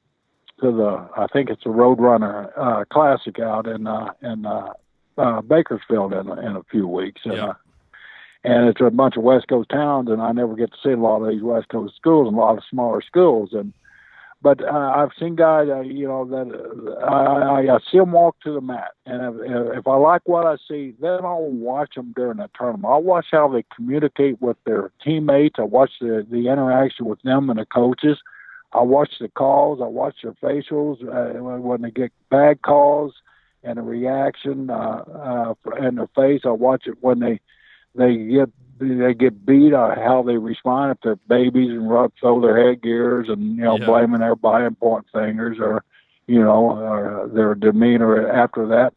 to the I think it's a Roadrunner uh, Classic out in uh, in uh, uh, Bakersfield in in a few weeks, and. Yep. Uh, and it's a bunch of West Coast towns, and I never get to see a lot of these West Coast schools and a lot of smaller schools. And but uh, I've seen guys, uh, you know, that uh, I, I see them walk to the mat, and if, if I like what I see, then I'll watch them during the tournament. I'll watch how they communicate with their teammates. I watch the the interaction with them and the coaches. I watch the calls. I watch their facials uh, when they get bad calls and the reaction uh, uh, in their face. I watch it when they they get they get beat on how they respond if they're babies and rub throw their headgears and you know yeah. blaming everybody and pointing fingers or you know or their demeanor after that.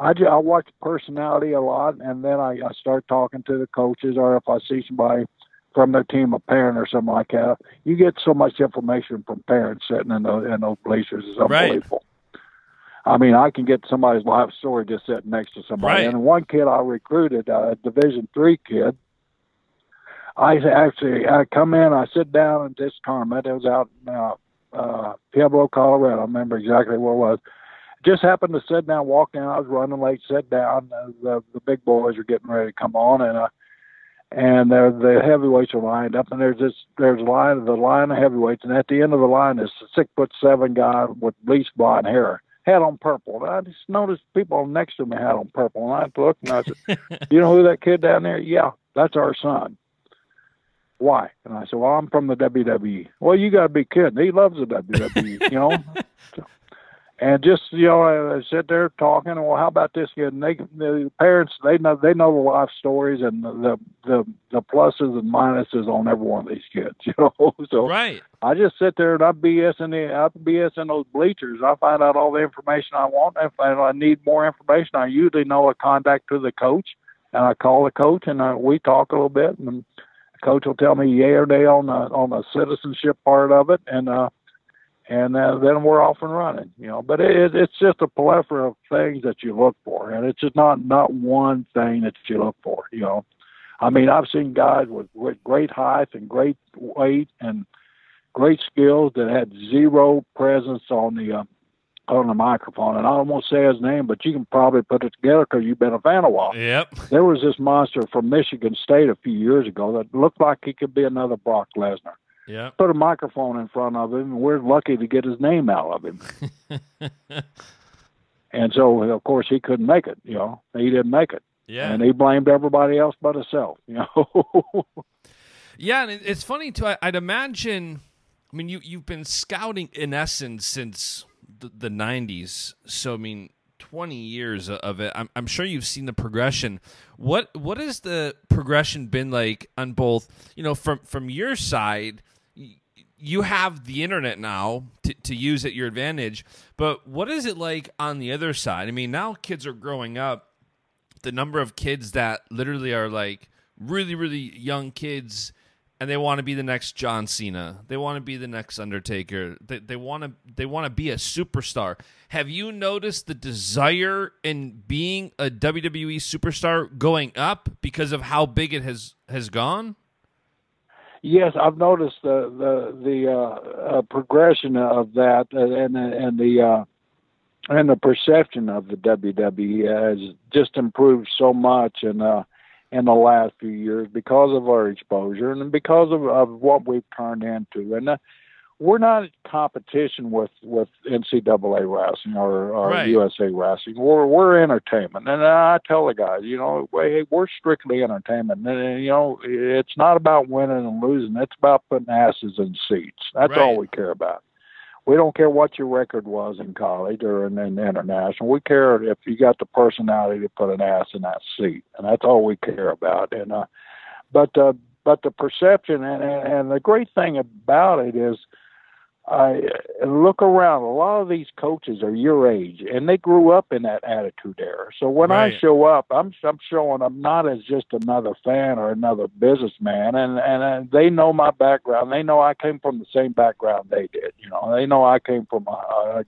I just, I watch personality a lot, and then I, I start talking to the coaches, or if I see somebody from their team, a parent or something like that. You get so much information from parents sitting in those in those bleachers. It's unbelievable. I mean, I can get somebody's life story just sitting next to somebody. Right. And one kid I recruited, a Division three kid, I actually I come in, I sit down at this tournament. It was out in uh, uh, Pueblo, Colorado. I remember exactly where it was. Just happened to sit down, walk down. I was running late, sit down. Uh, the the big boys are getting ready to come on, and uh, and the the heavyweights are lined up, and there's this there's line of the line of heavyweights, and at the end of the line is a six foot seven guy with bleached blonde hair had on purple. And I just noticed people next to me had on purple. And I looked and I said, You know who that kid down there? Yeah, that's our son. Why? And I said, Well, I'm from the WWE. Well, you got to be kidding. He loves the WWE, you know? and just you know, I sit there talking. Well, how about this kid? And they, the parents, they know they know the life stories and the the the pluses and minuses on every one of these kids. You know, so right. I just sit there and I BS in the I BS in those bleachers. I find out all the information I want. If I need more information, I usually know a contact to the coach, and I call the coach and uh, we talk a little bit, and the coach will tell me yay or nay on the on the citizenship part of it, and uh and uh, then we're off and running. You know, but it, it's just a plethora of things that you look for, and it's just not not one thing that you look for. You know, I mean, I've seen guys with, with great height and great weight and great skills that had zero presence on the uh, on the microphone. And I to say his name, but you can probably put it together because you've been a fan a while. Yep. There was this monster from Michigan State a few years ago that looked like he could be another Brock Lesnar. Yeah. Put a microphone in front of him, and we're lucky to get his name out of him. and so, of course, he couldn't make it. You know, he didn't make it. Yeah. And he blamed everybody else but himself. You know. Yeah, and it's funny too. I'd imagine. I mean, you you've been scouting in essence since the, the '90s. So I mean, 20 years of it. I'm, I'm sure you've seen the progression. What what has the progression been like on both? You know, from from your side, you have the internet now to, to use at your advantage. But what is it like on the other side? I mean, now kids are growing up. The number of kids that literally are like really really young kids and they want to be the next John Cena. They want to be the next Undertaker. They, they want to they want to be a superstar. Have you noticed the desire in being a WWE superstar going up because of how big it has has gone? Yes, I've noticed the the the uh, uh, progression of that, uh, and and the uh, and the perception of the WWE has just improved so much, in uh, in the last few years because of our exposure and because of, of what we've turned into. And uh, we're not in competition with, with NCAA wrestling or, or Right. USA wrestling. We're, we're entertainment. And I tell the guys, you know, hey, we're strictly entertainment. And, you know, it's not about winning and losing. It's about putting asses in seats. That's all we care about. We don't care what your record was in college or in, in international. We care if you got the personality to put an ass in that seat, and that's all we care about. And uh, but uh, but the perception and, and and the great thing about it is, I look around. A lot of these coaches are your age, and they grew up in that attitude era. So when I show up, I'm I'm showing I'm not as just another fan or another businessman, and and they know my background. They know I came from the same background they did. You know, they know I came from a,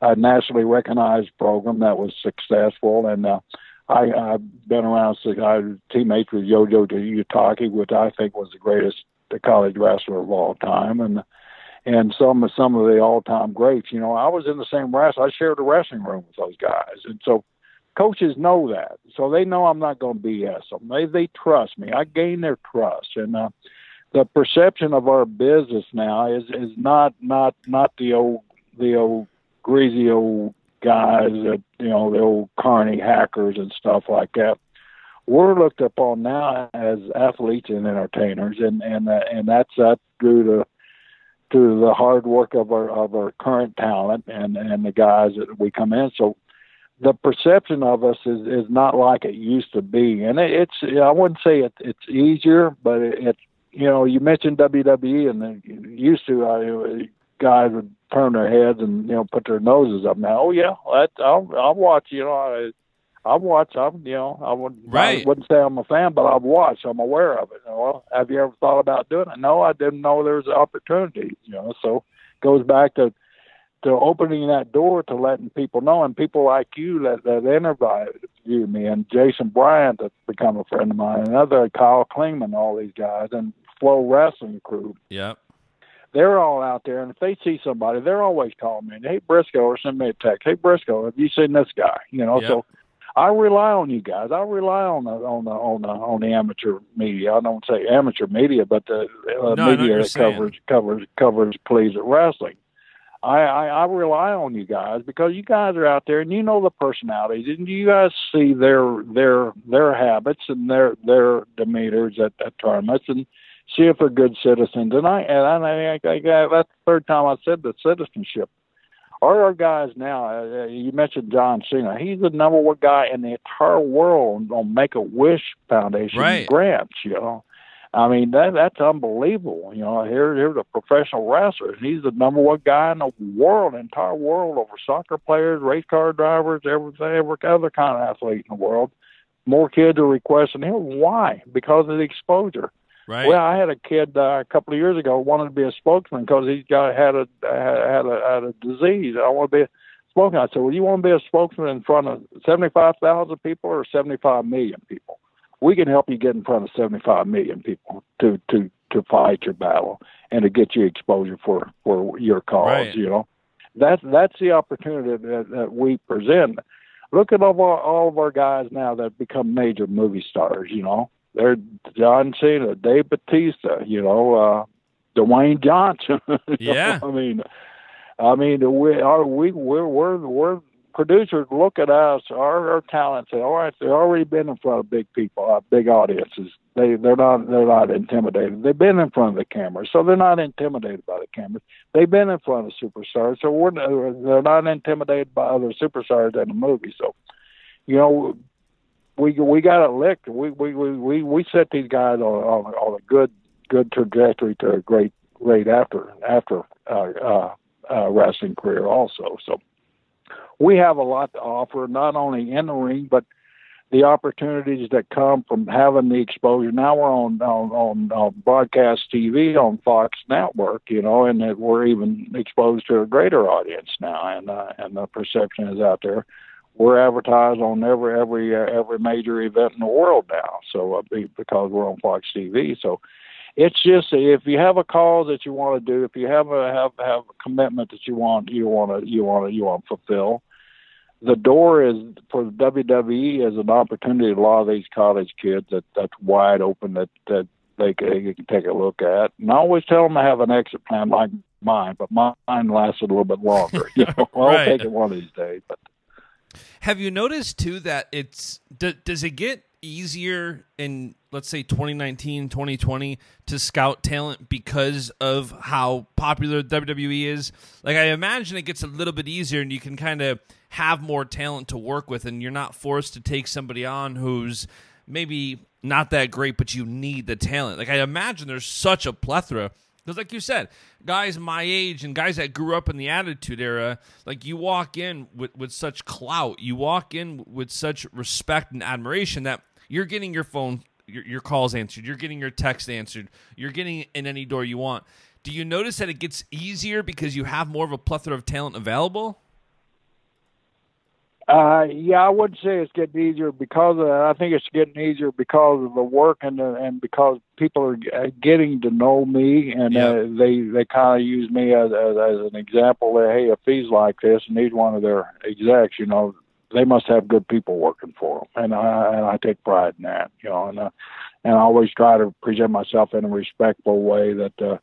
a, a nationally recognized program that was successful, and uh, I, I've been around. So I was teammates with Yoji Uetake, which I think was the greatest college wrestler of all time, and and some of some of the all time greats. You know, I was in the same wrestling. I shared a wrestling room with those guys, and so coaches know that, so they know I'm not going to BS them. They they trust me. I gain their trust, and uh, the perception of our business now is is not not not the old the old greasy old guys that you know the old carny hackers and stuff like that. We're looked upon now as athletes and entertainers, and and uh, and that's uh, due to to the hard work of our of our current talent and and the guys that we come in. So the perception of us is is not like it used to be, and it, it's I wouldn't say it, it's easier, but it, it's you know you mentioned WWE and then used to uh, guys would turn their heads and you know put their noses up. Now, oh yeah, that I'll I'll watch. You know, I I've watched. I'm, you know, I would Right. I wouldn't say I'm a fan, but I've watched. I'm aware of it. Well, have you ever thought about doing it? No, I didn't know there was an opportunity. You know, so it goes back to to opening that door to letting people know, and people like you that that interview me, and Jason Bryant that's become a friend of mine, and other Kyle Klingman, all these guys, and Flow Wrestling Crew Yep. they're all out there, and if they see somebody, they're always calling me. Hey Brisco, or send me a text. Hey Brisco, have you seen this guy? You know, Yeah. so I rely on you guys. I rely on the on the on the on the amateur media. I don't say amateur media, but the uh, No, I media that covers covers covers please at wrestling. I, I I rely on you guys because you guys are out there and you know the personalities and you guys see their their their habits and their their demeanors at, at tournaments and see if they're good citizens. And I and I, I, I that's the third time I said the citizenship. Our, our guys now, uh, you mentioned John Cena. He's the number one guy in the entire world on Make a Wish Foundation Right. grants. You know, I mean that that's unbelievable. You know, here here's a professional wrestler. He's the number one guy in the world, entire world, over soccer players, race car drivers, everything, every other kind of athlete in the world. More kids are requesting him. Why? Because of the exposure. Right. Well, I had a kid uh, a couple of years ago wanted to be a spokesman because he's got had a had a had a disease. I want to be a spokesman. I said, "Well, you want to be a spokesman in front of seventy five thousand people or seventy five million people? We can help you get in front of seventy five million people to to to fight your battle and to get you exposure for for your cause. Right. You know, that's that's the opportunity that, that we present. Look at all, our, all of our guys now that become major movie stars. You know, they're John Cena, Dave Batista, you know, uh, Dwayne Johnson. Yeah. I mean, I mean, we are we we're we're, we're producers look at us, our, our talents, all right, they've already been in front of big people, uh, big audiences. They they're not they're not intimidated. They've been in front of the camera, so they're not intimidated by the cameras. They've been in front of superstars, so we're they're not intimidated by other superstars in the movie. So, you know, we we got it licked. We we we we, we set these guys on, on on a good good trajectory to a great great after after uh, uh, uh, wrestling career also. So we have a lot to offer, not only in the ring, but the opportunities that come from having the exposure. Now we're on on, on, on broadcast TV on Fox Network, you know, and that we're even exposed to a greater audience now, and uh, and the perception is out there. We're advertised on every every uh, every major event in the world now, so uh, because we're on Fox TV, so it's just if you have a cause that you want to do, if you have a have have a commitment that you want you want to you want to you want to fulfill, the door is for the WWE is an opportunity. A lot of these college kids that that's wide open that that they can, they can take a look at. And I always tell them to have an exit plan like mine, but mine lasted a little bit longer. You know, I'll Right. take it one of these days. But Have you noticed too that it's d- does it get easier in let's say 2019 2020 to scout talent because of how popular WWE is? Like I imagine it gets a little bit easier and you can kind of have more talent to work with and you're not forced to take somebody on who's maybe not that great but you need the talent. Like I imagine there's such a plethora because, like you said, guys my age and guys that grew up in the Attitude Era, like you walk in with, with such clout, you walk in with such respect and admiration that you're getting your phone, your, your calls answered, you're getting your text answered, you're getting in any door you want. Do you notice that it gets easier because you have more of a plethora of talent available? Uh, yeah, I wouldn't say it's getting easier because of that. I think it's getting easier because of the work and the, and because people are uh, getting to know me and Yeah. uh, they they kind of use me as, as as an example. That hey, if he's like this and he's one of their execs, you know, they must have good people working for them, and I and I take pride in that, you know, and uh, and I always try to present myself in a respectful way that. uh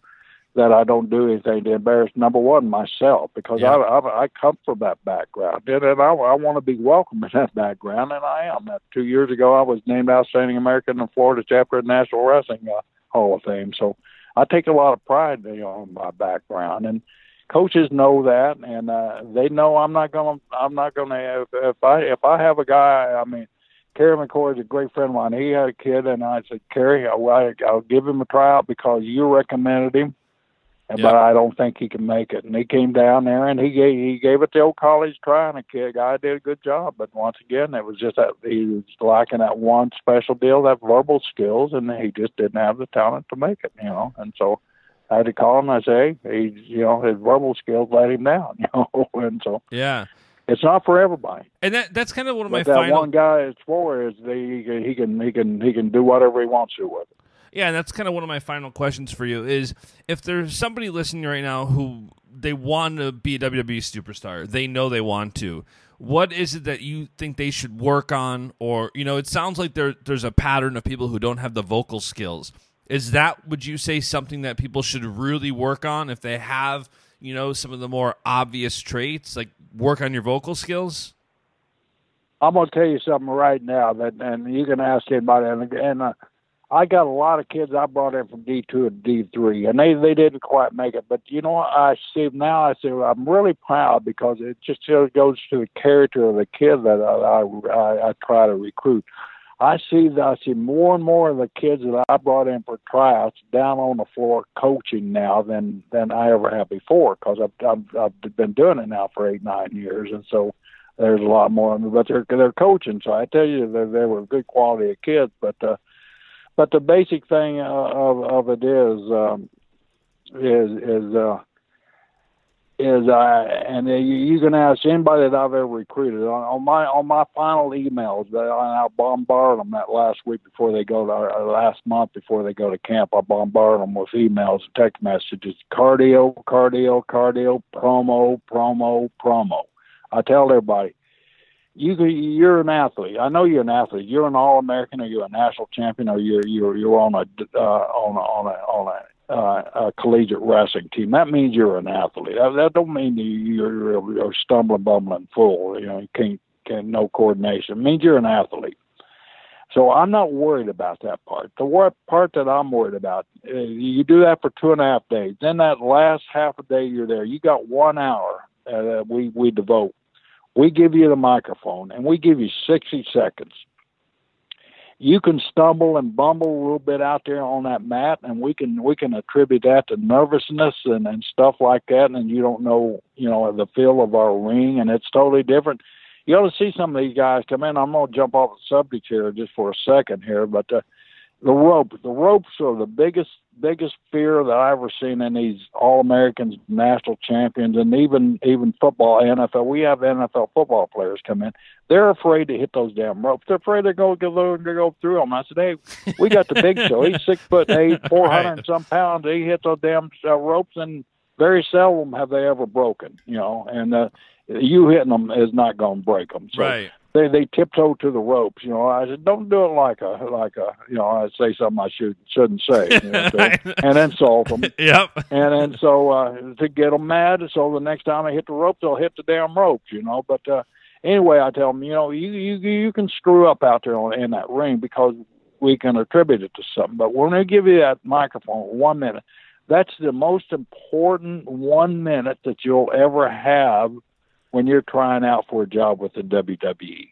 that I don't do anything to embarrass number one myself because Yeah. I, I I come from that background and, and I I want to be welcome in that background and I am. That two years ago I was named outstanding American in Florida chapter of the National Wrestling uh, Hall of Fame. So I take a lot of pride you know, in my background and coaches know that and uh, they know I'm not gonna I'm not gonna if, if I if I have a guy I mean. Kerry McCoy is a great friend of mine. He had a kid, and I said, Kerry, I'll, I'll give him a tryout because you recommended him Yeah. but I don't think he can make it. And he came down there and he gave he gave it the old college try, and the kid guy did a good job. But once again, it was just that he was lacking that one special deal, that verbal skills, and he just didn't have the talent to make it, you know. And so I had to call him. I say, hey, he, you know, his verbal skills let him down, you know. And so Yeah. it's not for everybody. And that that's kind of one of my But that final one guy it's for is the, he can he can he can he can do whatever he wants to with it. Yeah, and that's kind of one of my final questions for you is if there's somebody listening right now who they want to be a WWE superstar, they know they want to. What is it that you think they should work on or you know, it sounds like there there's a pattern of people who don't have the vocal skills. Is that would you say something that people should really work on if they have, you know, some of the more obvious traits like work on your vocal skills? I'm gonna tell you something right now that, and you can ask anybody. And, and uh, I got a lot of kids I brought in from D two and D three, and they they didn't quite make it. But you know, what? I see now. I say I'm really proud because it just goes to the character of the kid that I I, I, I try to recruit. I see that I see more and more of the kids that I brought in for tryouts down on the floor coaching now than than I ever have before because I've, I've I've been doing it now for eight nine years, and so there's a lot more of them, but they're they're coaching. So I tell you, they they were good quality of kids. But uh, But the basic thing uh, of of it is um, is is uh, is uh, and you, you can ask anybody that I've ever recruited on, on my on my final emails that I, bombard them that last week before they go to or last month before they go to camp. I bombard them with emails and text messages. Cardio, cardio, cardio, promo, promo, promo. I tell everybody, you you're an athlete. I know you're an athlete. You're an All American, or you're a national champion, or you're you're you're on a uh, on a on a on a uh, a collegiate wrestling team. That means you're an athlete. That, that don't mean you're, you're, you're stumbling, bumbling fool. You know, you can't, can't no coordination. It means you're an athlete. So I'm not worried about that part. The wor- part that I'm worried about, uh, you do that for two and a half days. Then that last half a day you're there, you got one hour uh, that we we devote. We give you the microphone and we give you 60 seconds. You can stumble and bumble a little bit out there on that mat and we can we can attribute that to nervousness and and stuff like that and you don't know you know the feel of our ring and it's totally different. You ought to see some of these guys come in. I'm going to jump off the subject here just for a second here but uh, the rope. The ropes are the biggest biggest fear that I've ever seen in these All Americans, national champions, and even even football, NFL. We have NFL football players come in. They're afraid to hit those damn ropes. They're afraid to go go, go through them. I said, hey, we got the big show. He's six foot eight, four hundred and some pounds. He hits those damn uh, ropes, and very seldom have they ever broken. You know, and uh, you hitting them is not going to break them. So right they they tiptoe to the ropes. You know, I said, don't do it like a like a you know, I say something I should shouldn't say, you know, and insult them. Yep. And then so uh, to get them mad, so the next time they hit the ropes, they'll hit the damn ropes. You know, but uh, anyway, I tell them, you know, you you you can screw up out there on, in that ring because we can attribute it to something. But we're going to give you that microphone one minute. That's the most important one minute that you'll ever have when you're trying out for a job with the WWE.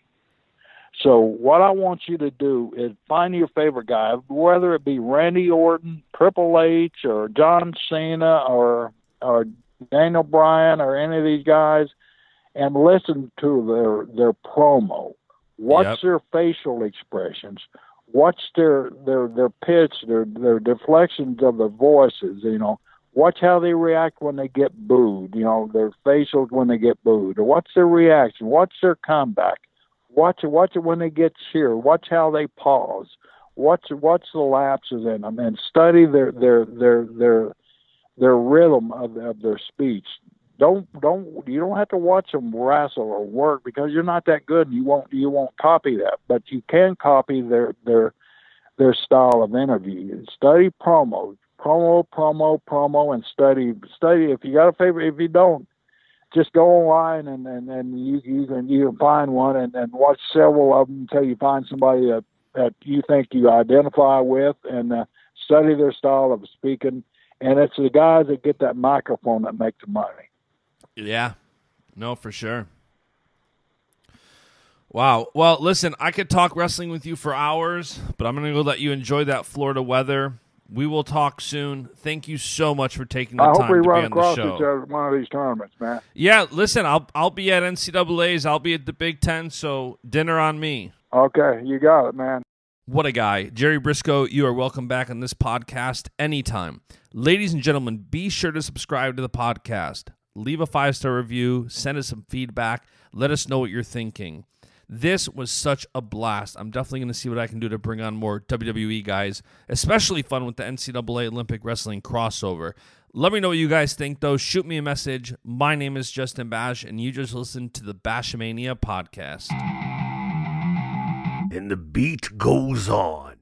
So what I want you to do is find your favorite guy, whether it be Randy Orton, Triple H, or John Cena, or or Daniel Bryan, or any of these guys, and listen to their their promo. Watch yep. their facial expressions. Watch their their their pitch, their their deflections of the voices. You know, Watch how they react when they get booed, you know, their facials when they get booed, or what's their reaction, watch their comeback, watch it, watch it when they get cheered, watch how they pause, watch watch the lapses in them, and study their their their their their rhythm of, of their speech. Don't don't you don't have to watch them wrestle or work because you're not that good. And you won't you won't copy that, but you can copy their their their style of interview. Study promos promo, promo, promo, and study. Study. If you got a favorite, if you don't, just go online and and, and you you can you can find one and, and watch several of them until you find somebody that that you think you identify with and uh, study their style of speaking. And it's the guys that get that microphone that make the money. Yeah, no, for sure. Wow. Well, listen, I could talk wrestling with you for hours, but I'm going to go let you enjoy that Florida weather. We will talk soon. Thank you so much for taking the I time hope we to run be on across the show. each other at one of these tournaments, man. Yeah, listen, I'll I'll be at NCAA's. I'll be at the Big Ten. So dinner on me. Okay, you got it, man. What a guy. Jerry Brisco, you are welcome back on this podcast anytime. Ladies and gentlemen, be sure to subscribe to the podcast. Leave a five star review, send us some feedback, let us know what you're thinking. This was such a blast. I'm definitely going to see what I can do to bring on more WWE guys, especially fun with the NCAA Olympic Wrestling crossover. Let me know what you guys think, though. Shoot me a message. My name is Justin Bash, and you just listened to the Bashmania podcast. And the beat goes on.